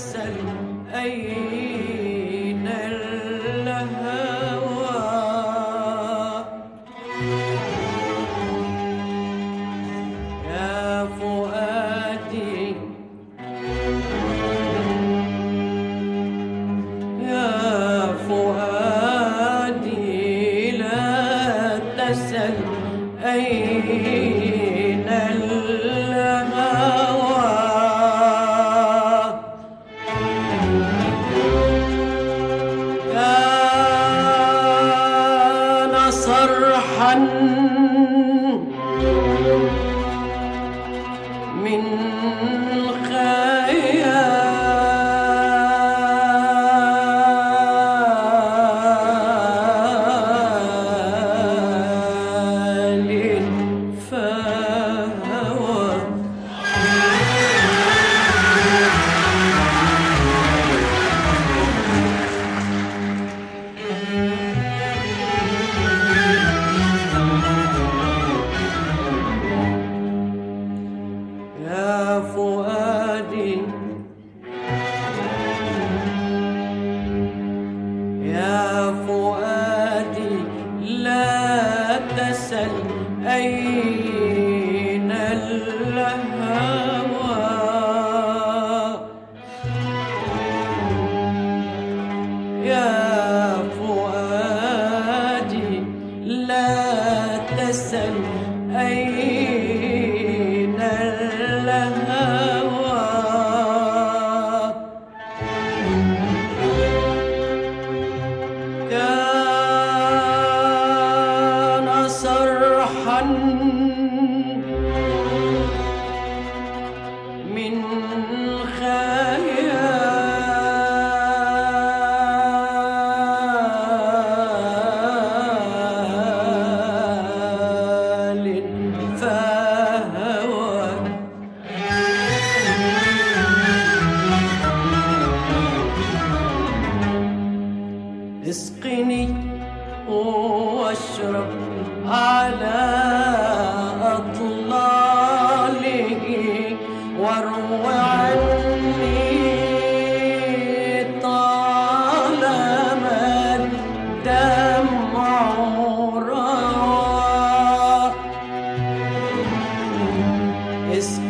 السلم أي Is.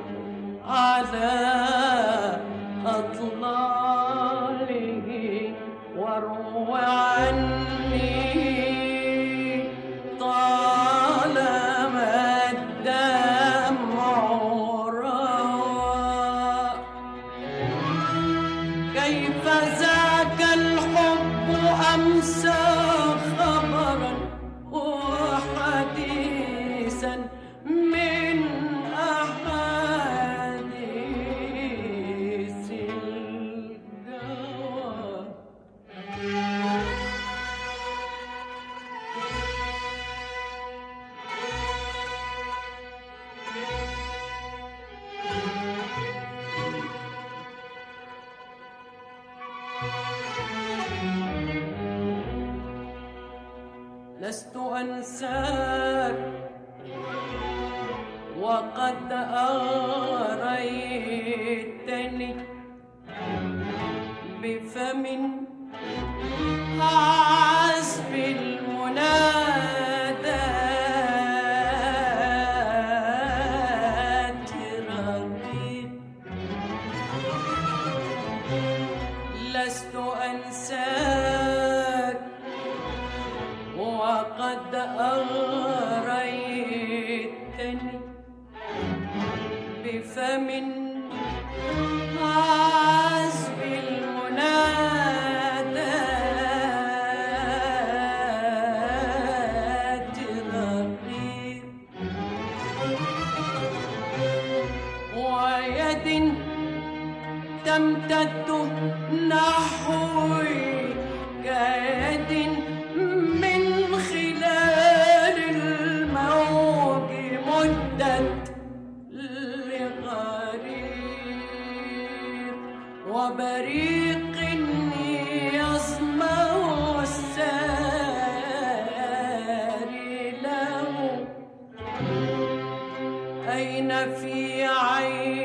على أطلاله وارو عني. طالما الدمع روى كيف ذاك الحب أمسى؟ وقد أغريتني بفم هذا وقد أغريتني بفم عزب المنادات رقيب ويد تمتد نحوي بين في عين